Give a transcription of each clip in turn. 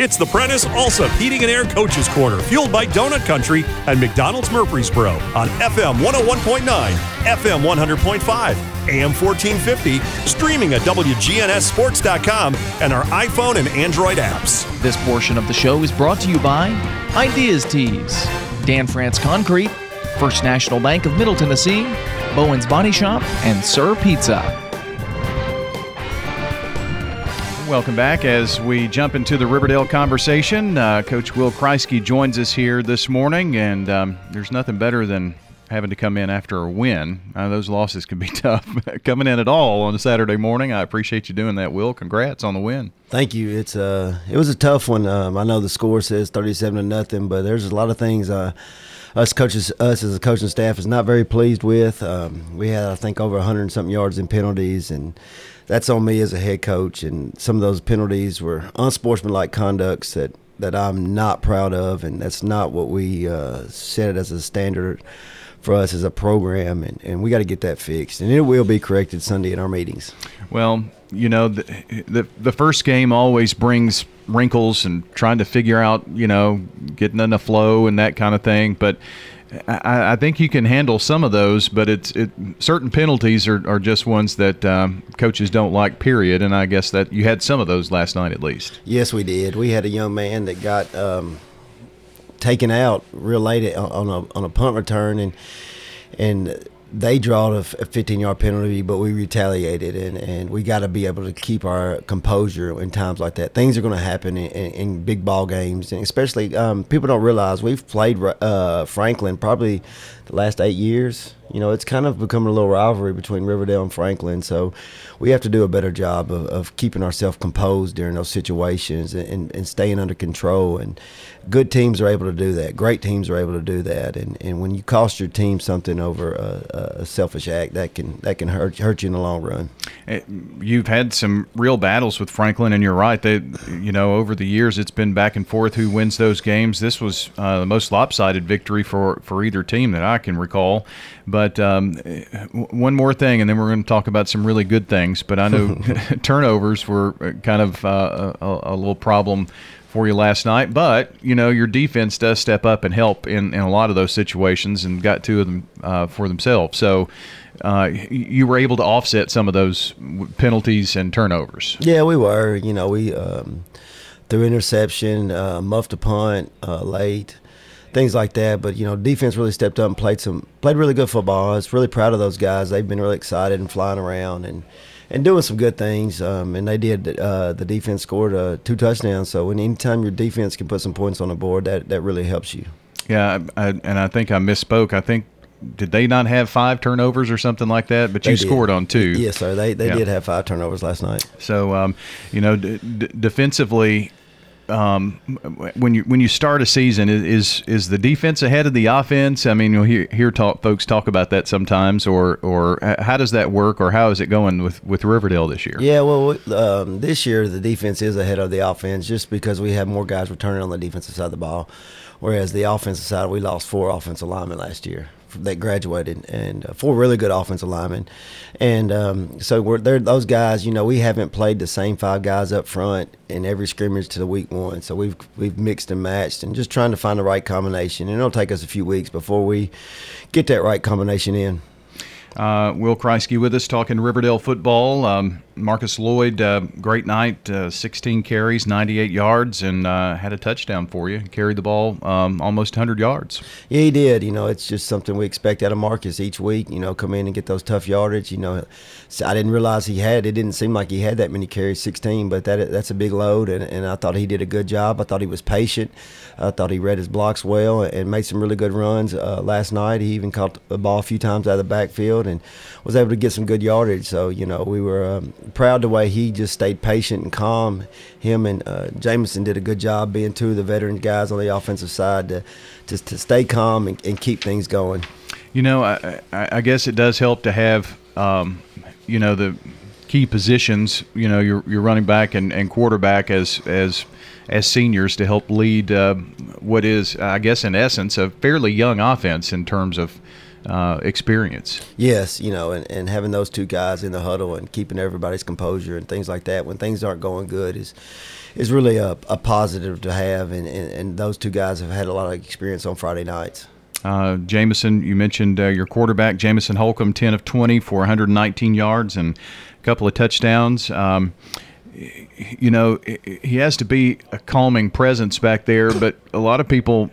It's the Prentice Allsup Heating and Air Coaches Corner, fueled by Donut Country and McDonald's Murfreesboro on FM 101.9, FM 100.5, AM 1450, streaming at WGNSSports.com and our iPhone and Android apps. This portion of the show is brought to you by Ideas Tees, Dan France Concrete, First National Bank of Middle Tennessee, Bowen's Body Shop, and Sir Pizza. Welcome back as we jump into the Riverdale conversation. Uh, Coach Will Kreisky joins us here this morning, and um, there's nothing better than having to come in after a win. Uh, those losses can be tough. Coming in at all on a Saturday morning, I appreciate you doing that, Will. Congrats on the win. Thank you. It's uh, it was a tough one. Um, I know the score says 37 to nothing, but there's a lot of things. Uh, us coaches, us as a coaching staff, is not very pleased with. Um, we had, I think, over 100 something yards in penalties, and that's on me as a head coach. And some of those penalties were unsportsmanlike conducts that, that I'm not proud of, and that's not what we uh, set it as a standard for us as a program, and, and we got to get that fixed. And it will be corrected Sunday in our meetings. Well, you know, the, the, the first game always brings wrinkles and trying to figure out, you know, getting in the flow and that kind of thing. But I, I, think you can handle some of those, but it's it, certain penalties are, are just ones that um, coaches don't like. Period. And I guess that you had some of those last night at least. Yes, we did. We had a young man that got um, taken out real late on a on a punt return, and and they drawed a 15 yard penalty, but we retaliated, and, and we got to be able to keep our composure in times like that. Things are going to happen in, in, in, big ball games, and especially um, people don't realize we've played uh, Franklin probably the last eight years. You know, it's kind of become a little rivalry between Riverdale and Franklin. So we have to do a better job of, of keeping ourselves composed during those situations and, and, and, staying under control. And good teams are able to do that. Great teams are able to do that. And, and when you cost your team something over a, a selfish act, that can that can hurt hurt you in the long run. Eh, you've had some real battles with Franklin, and you're right. They, you know, over the years, it's been back and forth who wins those games. This was uh, the most lopsided victory for for either team that I can recall. But um, one more thing, and then we're going to talk about some really good things. But I know turnovers were kind of uh, a, a, little problem for you last night. But you know your defense does step up and help in, in a lot of those situations, and got two of them uh, for themselves. So. Uh, you were able to offset some of those penalties and turnovers. Yeah, we were. You know, we um, through interception, uh, muffed a punt uh, late things like that. But you know, defense really stepped up and played some played really good football. I was really proud of those guys. They've been really excited and flying around and and doing some good things. Um, and they did. Uh, the defense scored uh, two touchdowns. So when anytime your defense can put some points on the board, that that really helps you. Yeah, I, and I think I misspoke. I think did they not have five turnovers or something like that? But you scored on two. Yes, sir. They they yeah. did have five turnovers last night. So, um, you know, d- d- defensively, um, when you when you start a season, is is the defense ahead of the offense? I mean, you'll hear, hear talk, folks talk about that sometimes, or or how does that work, or how is it going with, with Riverdale this year? Yeah, well, um, this year the defense is ahead of the offense just because we have more guys returning on the defensive side of the ball, whereas the offensive side we lost four offensive linemen last year that graduated and uh, four really good offensive linemen. And um, so we're they're, those guys, you know, we haven't played the same five guys up front in every scrimmage to the week one. So we've we've mixed and matched and just trying to find the right combination. And it'll take us a few weeks before we get that right combination in. Uh, Will Kreisky with us talking Riverdale football. Um, Marcus Lloyd, uh, great night, uh, 16 carries, 98 yards, and uh, had a touchdown for you. Carried the ball um, almost 100 yards. Yeah, he did. You know, it's just something we expect out of Marcus each week. You know, come in and get those tough yardage. You know, I didn't realize he had. It didn't seem like he had that many carries, 16, but that that's a big load, and, and I thought he did a good job. I thought he was patient. I thought he read his blocks well and made some really good runs uh, last night. He even caught the ball a few times out of the backfield and was able to get some good yardage. So you know, we were. Um, proud the way he just stayed patient and calm. Him and uh, Jamison did a good job being two of the veteran guys on the offensive side to just to stay calm and, and keep things going. You know, I, I, guess it does help to have, um, you know, the key positions. You know, your your running back and, and quarterback as as as seniors to help lead uh, what is, I guess, in essence, a fairly young offense in terms of uh, experience. Yes, you know, and, and having those two guys in the huddle and keeping everybody's composure and things like that when things aren't going good is is really a, a positive to have. And, and, and those two guys have had a lot of experience on Friday nights. Uh, Jamison, you mentioned uh, your quarterback, Jamison Holcomb, 10 of 20 for 119 yards and a couple of touchdowns. Um, you know, he has to be a calming presence back there, but a lot of people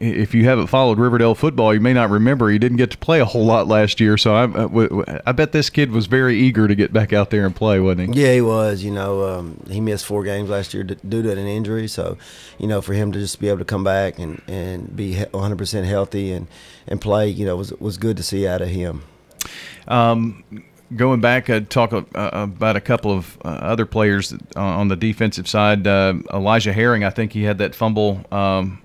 if you haven't followed Riverdale football, you may not remember he didn't get to play a whole lot last year. So I, uh, I bet this kid was very eager to get back out there and play, wasn't he? Yeah, he was. You know, um, he missed four games last year due to an injury. So, you know, for him to just be able to come back and, and be 100% healthy and, and play, you know, was was good to see out of him. Um, going back, uh, talk uh, about a couple of uh, other players on the defensive side. Uh, Elijah Herring, I think he had that fumble, um,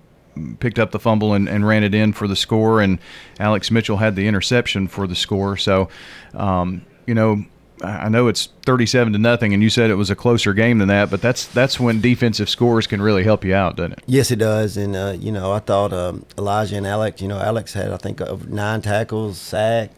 picked up the fumble and, and, ran it in for the score, and Alex Mitchell had the interception for the score. So, um, you know. I know it's 37 to nothing, and you said it was a closer game than that, but that's that's when defensive scores can really help you out, doesn't it? Yes, it does. And uh, you know, I thought um, Elijah and Alex. You know, Alex had I think nine tackles, sack,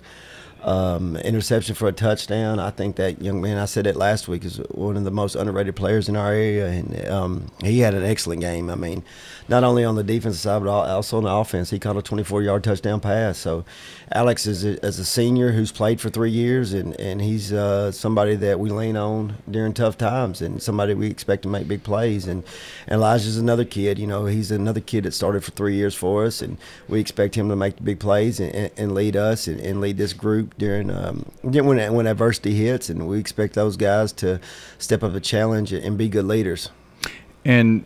um, interception for a touchdown. I think that young man, I said it last week, is one of the most underrated players in our area, and um, he had an excellent game. I mean, not only on the defensive side, but also on the offense. He caught a 24-yard touchdown pass. So, Alex is a, is a senior who's played for three years, and and he's uh, somebody that we lean on during tough times, and somebody we expect to make big plays. And, and Elijah's another kid. You know, he's another kid that started for three years for us, and we expect him to make the big plays and, and lead us and, and lead this group during um, when when adversity hits, and we expect those guys to step up a challenge and be good leaders. And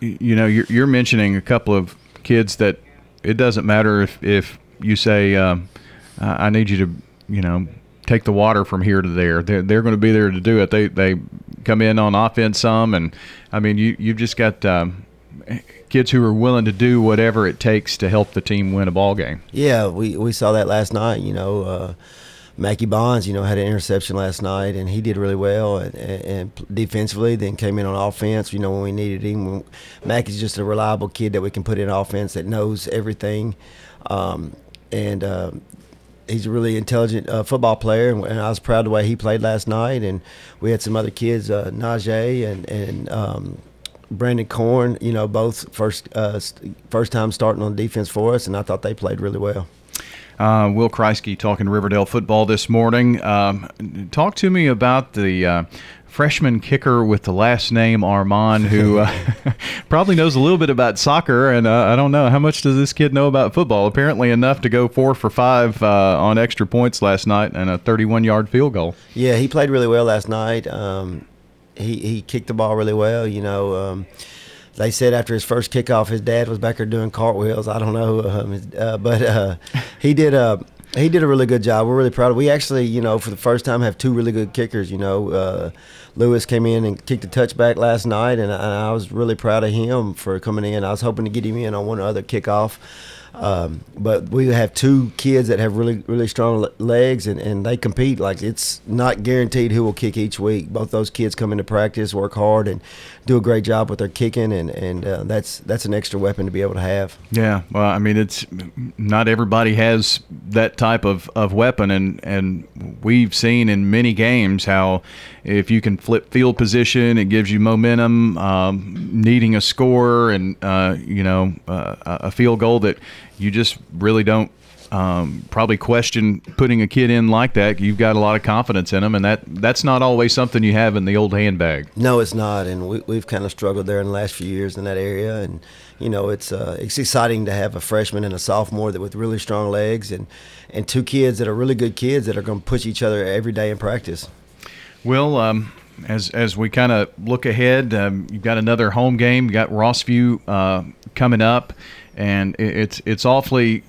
you know, you're, you're mentioning a couple of kids that it doesn't matter if if you say um, I need you to you know take the water from here to there. They're, they're going to be there to do it. They they come in on offense some, and I mean you you've just got um, kids who are willing to do whatever it takes to help the team win a ball game. Yeah, we we saw that last night. You know. Uh, Mackie Bonds, you know, had an interception last night, and he did really well. And, and, defensively, then came in on offense. You know, when we needed him, Mackie's just a reliable kid that we can put in offense that knows everything, um, and uh, he's a really intelligent uh, football player. And, and, I was proud of the way he played last night. And we had some other kids, uh, Najee and and um, Brandon Corn, you know, both first uh, first time starting on defense for us, and I thought they played really well. Uh, Will Kreisky talking Riverdale football this morning. Um, talk to me about the uh, freshman kicker with the last name Armand, who uh, probably knows a little bit about soccer. And uh, I don't know how much does this kid know about football. Apparently enough to go four for five uh, on extra points last night and a 31-yard field goal. Yeah, he played really well last night. Um, he he kicked the ball really well. You know. Um, they said after his first kickoff, his dad was back there doing cartwheels. I don't know, um, uh, but uh, he did a he did a really good job. We're really proud. of We actually, you know, for the first time, have two really good kickers. You know, uh, Lewis came in and kicked a touchback last night, and I, and I was really proud of him for coming in. I was hoping to get him in on one other kickoff. Um, but we have two kids that have really really strong legs and, and they compete like it's not guaranteed who will kick each week. Both those kids come into practice, work hard, and do a great job with their kicking, and and uh, that's that's an extra weapon to be able to have. Yeah, well, I mean, it's not everybody has that type of, of weapon, and and we've seen in many games how if you can flip field position, it gives you momentum. Um, needing a score and uh, you know uh, a field goal that you just really don't um, probably question putting a kid in like that. You've got a lot of confidence in them, and that that's not always something you have in the old handbag. No, it's not, and we, have kind of struggled there in the last few years in that area. And you know, it's uh, it's exciting to have a freshman and a sophomore that with really strong legs, and and two kids that are really good kids that are going to push each other every day in practice. Well, um, as as we kind of look ahead, um, you've got another home game. You got Rossview uh, coming up, and it's it's awfully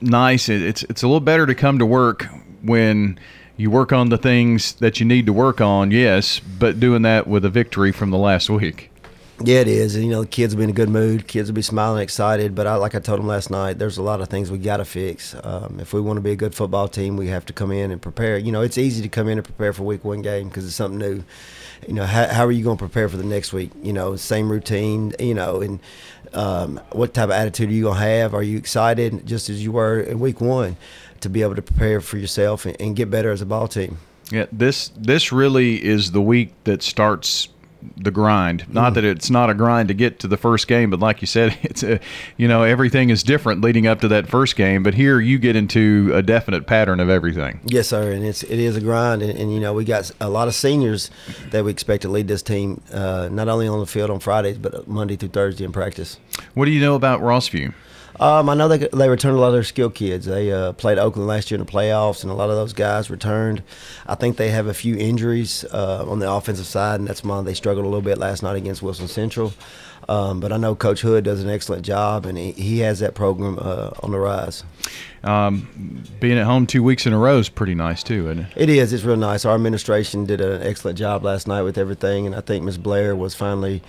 nice. It's it's a little better to come to work when you work on the things that you need to work on. Yes, but doing that with a victory from the last week. Yeah, it is. And, you know, the kids will be in a good mood. Kids will be smiling, excited. But I, like I told them last night, there's a lot of things we got to fix. Um, if we want to be a good football team, we have to come in and prepare. You know, it's easy to come in and prepare for week one game because it's something new. You know, how, how are you going to prepare for the next week? You know, same routine, you know, and um, what type of attitude are you going to have? Are you excited just as you were in week one to be able to prepare for yourself and, and get better as a ball team? Yeah, this this really is the week that starts the grind. Not that it's not a grind to get to the first game, but like you said, it's a you know everything is different leading up to that first game. But here you get into a definite pattern of everything. Yes, sir, and it's it is a grind, and, and you know we got a lot of seniors that we expect to lead this team, uh, not only on the field on Fridays, but Monday through Thursday in practice. What do you know about Rossview? Um, I know they they returned a lot of their skill kids. They uh, played Oakland last year in the playoffs, and a lot of those guys returned. I think they have a few injuries uh, on the offensive side, and that's why they struggled a little bit last night against Wilson Central. Um, but I know Coach Hood does an excellent job, and he, he has that program uh, on the rise. Um, being at home two weeks in a row is pretty nice too, isn't it? It is. It's real nice. Our administration did an excellent job last night with everything, and I think Miss Blair was finally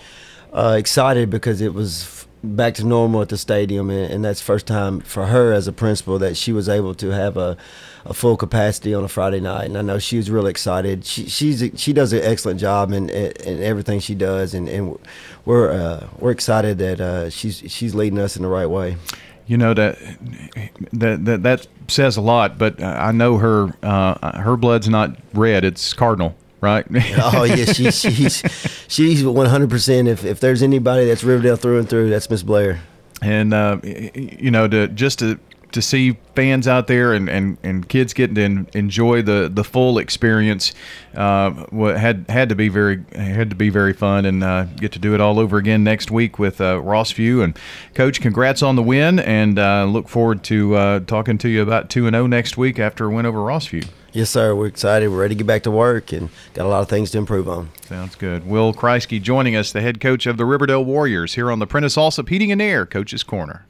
uh, excited because it was back to normal at the stadium, and, and that's first time for her as a principal that she was able to have a, a full capacity on a Friday night. And I know she was really excited. She she's she does an excellent job in, in everything she does, and, and we're uh, we're excited that uh, she's she's leading us in the right way. You know that that that, that says a lot, but I know her uh, her blood's not red; it's cardinal right? oh yeah, she's she's she's one hundred percent. If if there's anybody that's Riverdale through and through, that's Miss Blair. And uh, you know, to just to to see fans out there and, and, and kids getting to enjoy the, the full experience uh, had had to be very had to be very fun and uh, get to do it all over again next week with uh, Rossview and Coach. Congrats on the win and uh, look forward to uh, talking to you about two and zero oh next week after a win over Rossview. Yes, sir. We're excited. We're ready to get back to work and got a lot of things to improve on. Sounds good. Will Kreisky joining us, the head coach of the Riverdale Warriors, here on the Prentice Allsup Heating and Air Coach's Corner.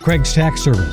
Craig's Tax Service